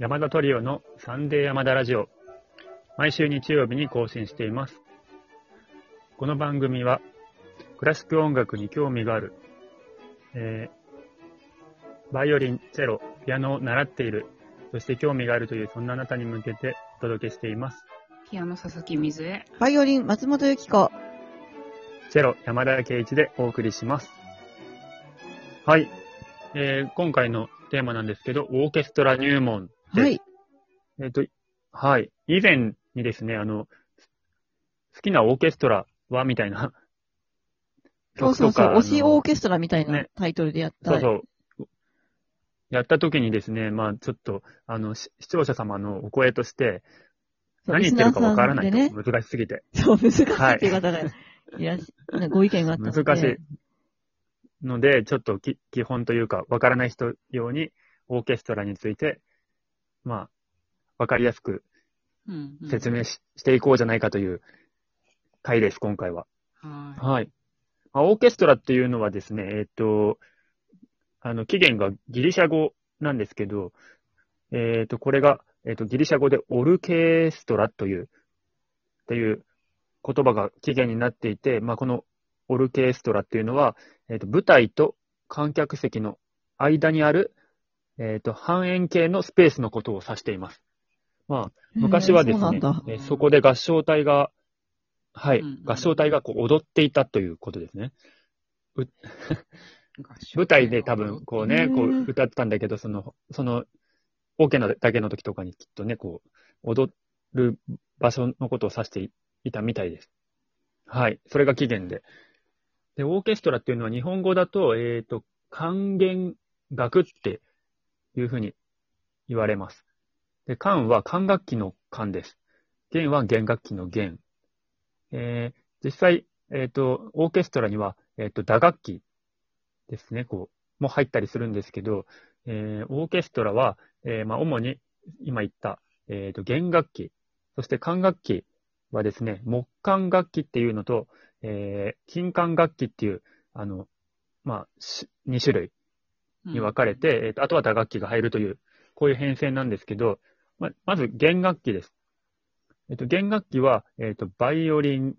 山田トリオのサンデー山田ラジオ。毎週日曜日に更新しています。この番組は、クラシック音楽に興味がある、えーバイオリン、チェロ、ピアノを習っている、そして興味があるというそんなあなたに向けてお届けしています。ピアノ佐々木水江。バイオリン、松本由紀子。チェロ、山田圭一でお送りします。はい。えー今回のテーマなんですけど、オーケストラ入門。はい。えっ、と、はい。以前にですね、あの、好きなオーケストラはみたいな そうそうそう。推しオーケストラみたいなねタイトルでやった。そうそう。やった時にですね、まあちょっと、あの、し視聴者様のお声として、何言ってるかわからないね。難しすぎて。そう、難しいっていう方がいらっしゃ、ご意見があったので。難しい。ので、ちょっとき基本というか、わからない人用に、オーケストラについて、まあ、わかりやすくうん、うん。説明し,、していこうじゃないかという回です、今回は。ははい。まあ、オーケストラっていうのはですね、えっ、と、あの、起源がギリシャ語なんですけど、えっ、と、これが、えっ、と、ギリシャ語でオルケストラという、っていう言葉が起源になっていて、まあ、このオルケストラっていうのは、えっ、と、舞台と観客席の間にある、えっ、と、半円形のスペースのことを指しています。まあ、昔はですねそ。えーそこで合唱隊が、はい、うんうん合唱隊がこう踊っていたということですね。い。舞台で多分こうね、こう歌ってたんだけど、その、その、オ、ケのだけの時とかにきっとね、こう、踊る場所のことを指していいたみたいです。はい。それが起源で。で、オーケストラっていうのは日本語だと、えっ、と、管弦楽っていうふうに言われます。で、管は管楽器の管です。弦は弦楽器の弦。えー実際、えっ、と、オーケストラには、えっ、と、打楽器ですね、こう、も入ったりするんですけど、えーオーケストラは、えーまあ、主に、今言った、えっ、と、弦楽器、そして管楽器はですね、木管楽器っていうのと、えー金管楽器っていう、あの、まあ、2種類に分かれて、えっ、と、あとは打楽器が入るという、こういう編成なんですけど、ままず弦楽器です。えっ、と、弦楽器は、えっ、と、バイオリン、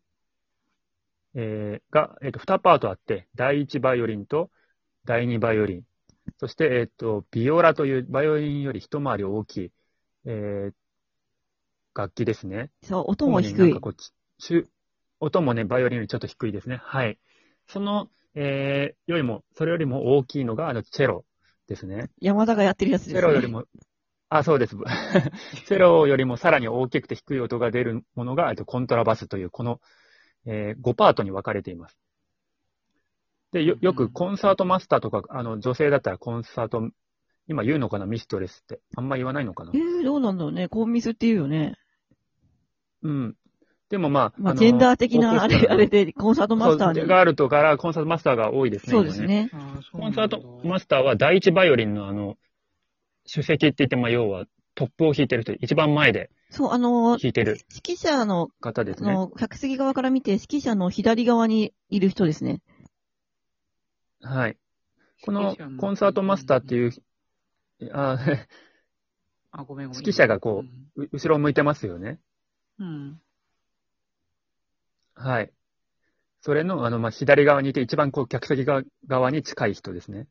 えーが、えっ、と、2パートあって、第1バイオリンと第2バイオリン。そして、えっ、と、ビオラというバイオリンより一回り大きい、えー楽器ですね。そう、音も低い音もね、バイオリンよりちょっと低いですね。はい。その、えーよりも、それよりも大きいのが、あの、チェロですね。山田がやってるやつです、ね。チェロよりも、あ、そうです。チェロよりもさらに大きくて低い音が出るものが、えっとコントラバスという、この、え5パートに分かれています。で、よ、よくコンサートマスターとか、あの、女性だったらコンサート、今言うのかな、ミストレスって。あんま言わないのかな？え。ー、どうなんだろうね。コンミスって言うよね。うん。でもまあ、まあ、のジェンダー的なあれ、あれで、コンサートマスターに。そうがあるとから、コンサートマスターが多いですね。そうですね。コンサートマスターは第一バイオリンのあの、主席って言って、まあ、要はトップを弾いてる人、一番前でそう、あの、弾いてる指揮者の、方ですね。あの、客席側から見て、指揮者の左側にいる人ですね。はい。このコンサートマスターっていう、ああ、ごめんごめん。指揮者がこう後ろを向いてますよね。うん。うん。はい。それの、あの、まあ、左側にいて、一番こう、客席側側に近い人ですね。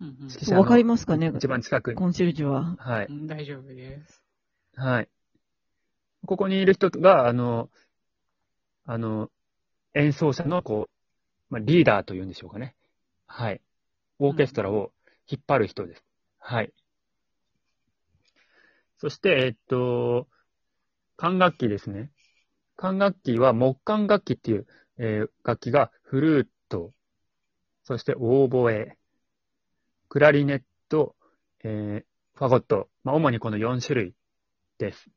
うんうん指揮者のわかりますかね？一番近くに。コンシェルジュは。はい。うん大丈夫です。はい。ここにいる人が、あの、あの、演奏者の、こう、まあ、リーダーというんでしょうかね。はい。オーケストラを引っ張る人です。はい。そして、えっと、管楽器ですね。管楽器は木管楽器っていう、えー楽器がフルート、そしてオーボエ、クラリネット、えーファゴット、まあ、主にこの4種類です。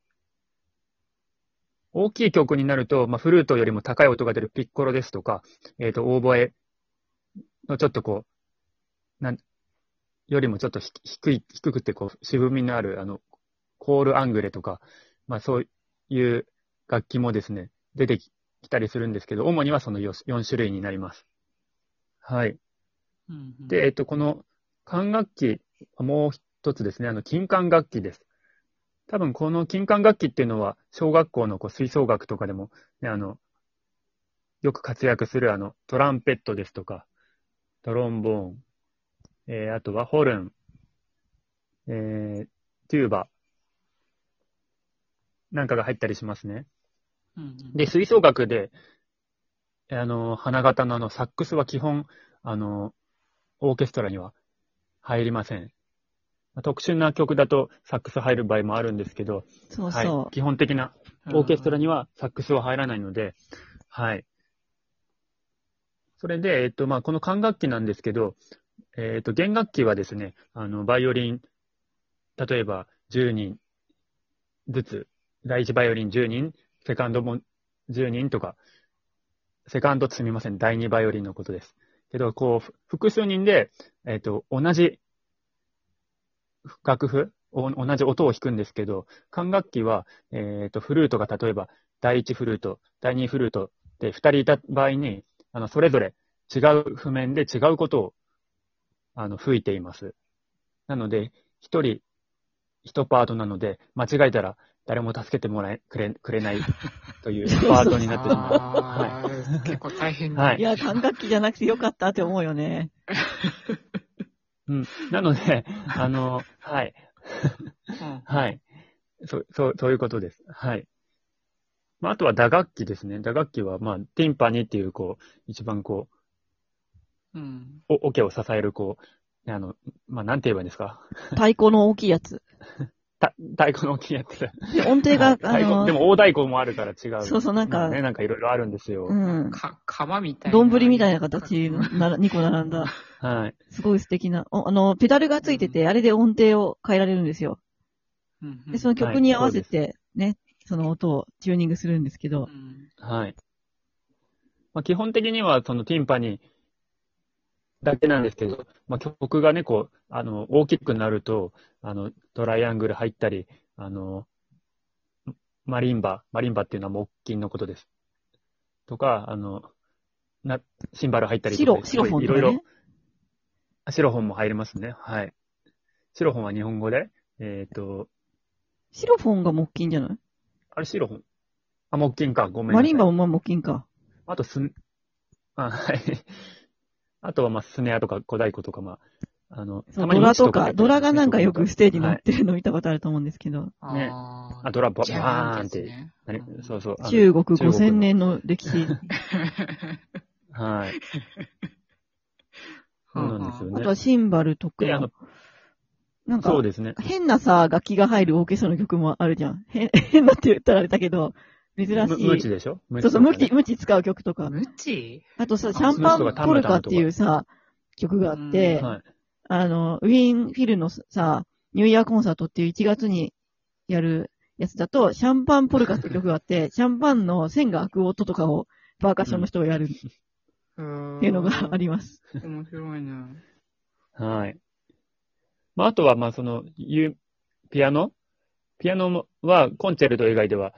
大きい曲になると、まあ、フルートよりも高い音が出るピッコロですとか、えっ、と、オーボエのちょっとこう、なん、よりもちょっと低い、低くてこう、渋みのある、あの、コールアングレとか、まあそういう楽器もですね、出てきたりするんですけど、主にはその 4, 4種類になります。はい。うんうんで、えっと、この管楽器、もう一つですね、あの、金管楽器です。多分この金管楽器っていうのは、小学校のこう吹奏楽とかでも、ね、あの、よく活躍するあの、トランペットですとか、トロンボーン、えー、あとはホルン、えー、テューバ、なんかが入ったりしますね。うんうんで、吹奏楽で、あの、花形のあの、サックスは基本、あの、オーケストラには入りません。まあ特殊な曲だとサックス入る場合もあるんですけど、そうそう。はい、基本的なオーケストラにはサックスは入らないので、はい。それで、えっと、まあ、この管楽器なんですけど、えっと、弦楽器はですね、あの、バイオリン、例えば10人ずつ、第一バイオリン10人、セカンドも10人とか、セカンドすみません、第二バイオリンのことです。けど、こう、複数人で、えっと、同じ楽譜、同じ音を弾くんですけど、管楽器は、えっと、フルートが例えば、第一フルート、第二フルートで二人いた場合に、あの、それぞれ違う譜面で違うことを、あの、吹いています。なので、一人、一パートなので、間違えたら誰も助けてもらえ、くれ、くれない というパートになってしまう。あー結構大変はいいや、管楽器じゃなくてよかったって思うよね。うん。なので、あの、はい。うんはい。そう、そう、そういうことです。はい。まあ、あとは打楽器ですね。打楽器は、まあ、ティンパニっていう、こう、一番こうん。う、お、オケを支える、こう、あの、まあ、なんて言えばいいんですか？太鼓の大きいやつ。た太鼓の大きいやつ。で音程が、あはい太鼓での、も大太鼓もあるから違う。そうそうなんかまあね、なんかいろいろあるんですよ。うん。か、釜みたいな。丼みたいな形のな2個 並んだ。はい。すごい素敵な。おあの、ペダルがついてて、あれで音程を変えられるんですよ。うんうん。で、その曲に合わせはいて、ね、その音をチューニングするんですけどう、んはい。まあ、基本的には、そのティンパニだけなんですけど、まあ、曲がね、こう、あの、大きくなると、あの、トライアングル入ったり、あの、マリンバ、マリンバっていうのは木琴のことです。とか、あの、な、シンバル入ったりとか、白、白本いろいろとかね。、あシロフォンも入りますね。はい。シロフォンは日本語で、えっ、と、シロフォンが木琴じゃない？あれシロフォンあ、木琴か、ごめんなさい。マリンバもまあ木琴か。あとすん、あ、はい。あとは、まあ、スネアとか小太鼓とか、まあ、あの、そうドラとか、ドラがなんかよくステージに乗はいってるの見たことあると思うんですけど、ねあーあ、ドラババーンって、ねそうそう。あの中国中国の5000年の歴史。はい。そうなんですよねあとは。シンバルとかで、あの、、なんか、そうですね。変なさ、楽器が入るオーケストラの曲もあるじゃん。変、変なって言ったらあれだけど、珍しむい。無知でしょ？そうそう、無知、無知使う曲とか。無知あとさ、あシャンパンポルカっていうさ、曲があって、うんはい。あの、ウィーンフィルのさ、ニューイヤーコンサートっていう1月にやるやつだと、シャンパンポルカって曲があって、シャンパンの線が開く音とかをパーカッションの人がやるってっていうのがあります。面白いな。はい。まあ、あとは、まあ、その、ゆピアノ？ピアノは、コンチェルト以外では、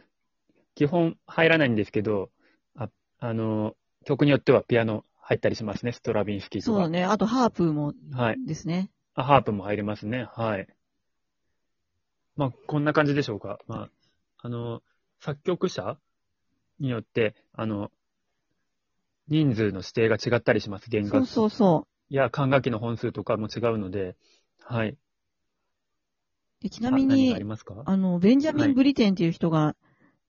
基本入らないんですけど、あ、あの、曲によってはピアノ入ったりしますね。ストラビンスキーとか。そうだね。あと、ハープもはい。ですね。あ、ハープも入りますね。はい。まあ、こんな感じでしょうか。まあ、あの、作曲者によって、あの、人数の指定が違ったりします。弦楽器。そうそうそいや、管楽器の本数とかも違うので、はい。う。でちなあみにあり、ますか？あの、ベンジャミン・はいブリテンっていう人が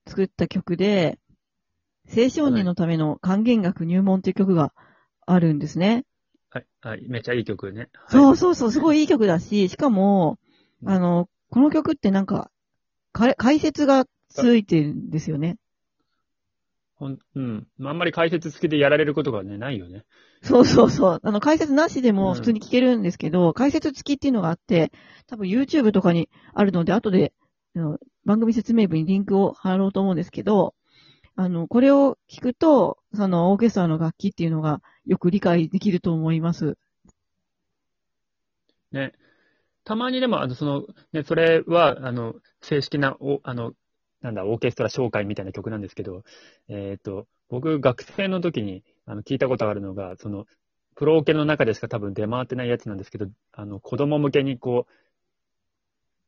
作った曲で、青少年のための管弦楽入門っていう曲があるんですね。はい。はい。めっちゃいい曲ね。はい、そうそうそう、すごいいい曲だし、しかも、うんあの、この曲ってなんか、か解説がついてるんですよね。ほん、うん。あんまり解説付きでやられることがね、ないよね。そうそうそう。あの、解説なしでうんも普通に聞けるんですけど、解説付きっていうのがあって、多分 YouTube とかにあるので、後で、あの番組説明文にリンクを貼ろうと思うんですけど、あの、これを聞くと、そのオーケストラの楽器っていうのがよく理解できると思います。ね。たまにでも、あの、その、ね、それは、あの、正式な、お、あの、なんだ、オーケストラ紹介みたいな曲なんですけど、えっ、と、僕、学生の時に、あの、聞いたことがあるのが、その、プロオケの中でしか多分出回ってないやつなんですけど、あの、子供向けにこう、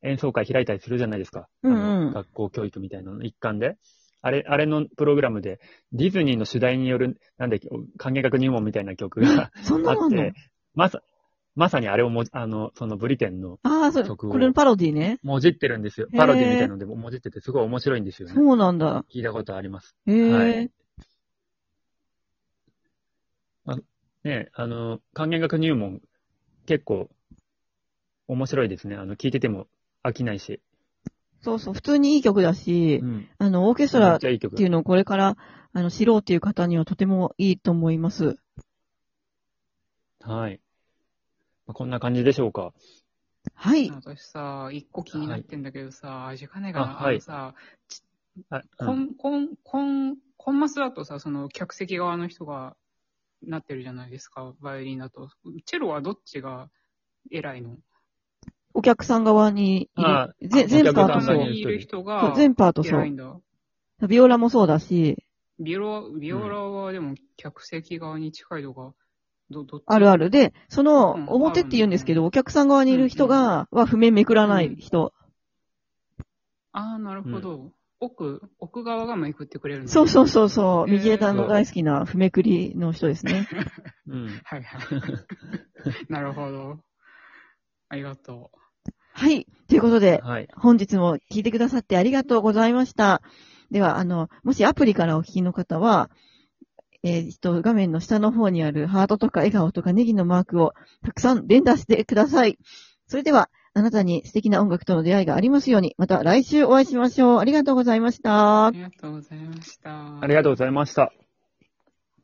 演奏会開いたりするじゃないですか。うんうん学校教育みたいなのの一環で。あれ、あれのプログラムで、ディズニーの主題による、なんだっけ、管弦楽入門みたいな曲があって、まさ、まさにあれをも、あの、そのブリテンのああ、それ、曲をこれのパロディね。もじってるんですよ。パロディみたいなのでもじってて、すごい面白いんですよね。そうなんだ。聞いたことあります。へえ、はいね、あの、管弦楽入門、結構、面白いですね。あの、聞いてても飽きないし。そうそう、普通にいい曲だしう、ん。あの、オーケストラっめっちゃいい曲て。いうのをこれから、あの、知ろうっていう方にはとてもいいと思います。はい。まあこんな感じでしょうか。はい。私さ、一個気になってんだけどさ、味かねがな、あはいあのさ、あ、コうんン、コン、コン、コンマスだとさ、その客席側の人がなってるじゃないですか、バイオリンだと。チェロはどっちが偉いの？お客さん側にいある。ぜ全パートそうお客さん側に。にいる人そうが全パートそう。偉いんだ。ビオラもそうだし、ビオラ、ビオラはでも客席側に近いとか、ど、どっち？あるある。で、そのうん、表って言うんですけど、お客さん側にいる人が、は譜面めくらない人。ああ、なるほど。奥、奥側がめくってくれるのそうそうそうそう。へー右枝の大好きな譜めくりの人ですね。うん。はいはい。なるほど。ありがとはい。ということで、はい。本日も聞いてくださってありがとうございました。では、あの、もしアプリからお聞きの方は、えー、と、画面の下の方にあるハートとか笑顔とかネギのマークをたくさん連打してください。それでは、あなたに素敵な音楽との出会いがありますように、また来週お会いしましょう。ありがとうございましたう。あ。りがとうございました。ありがとうございました。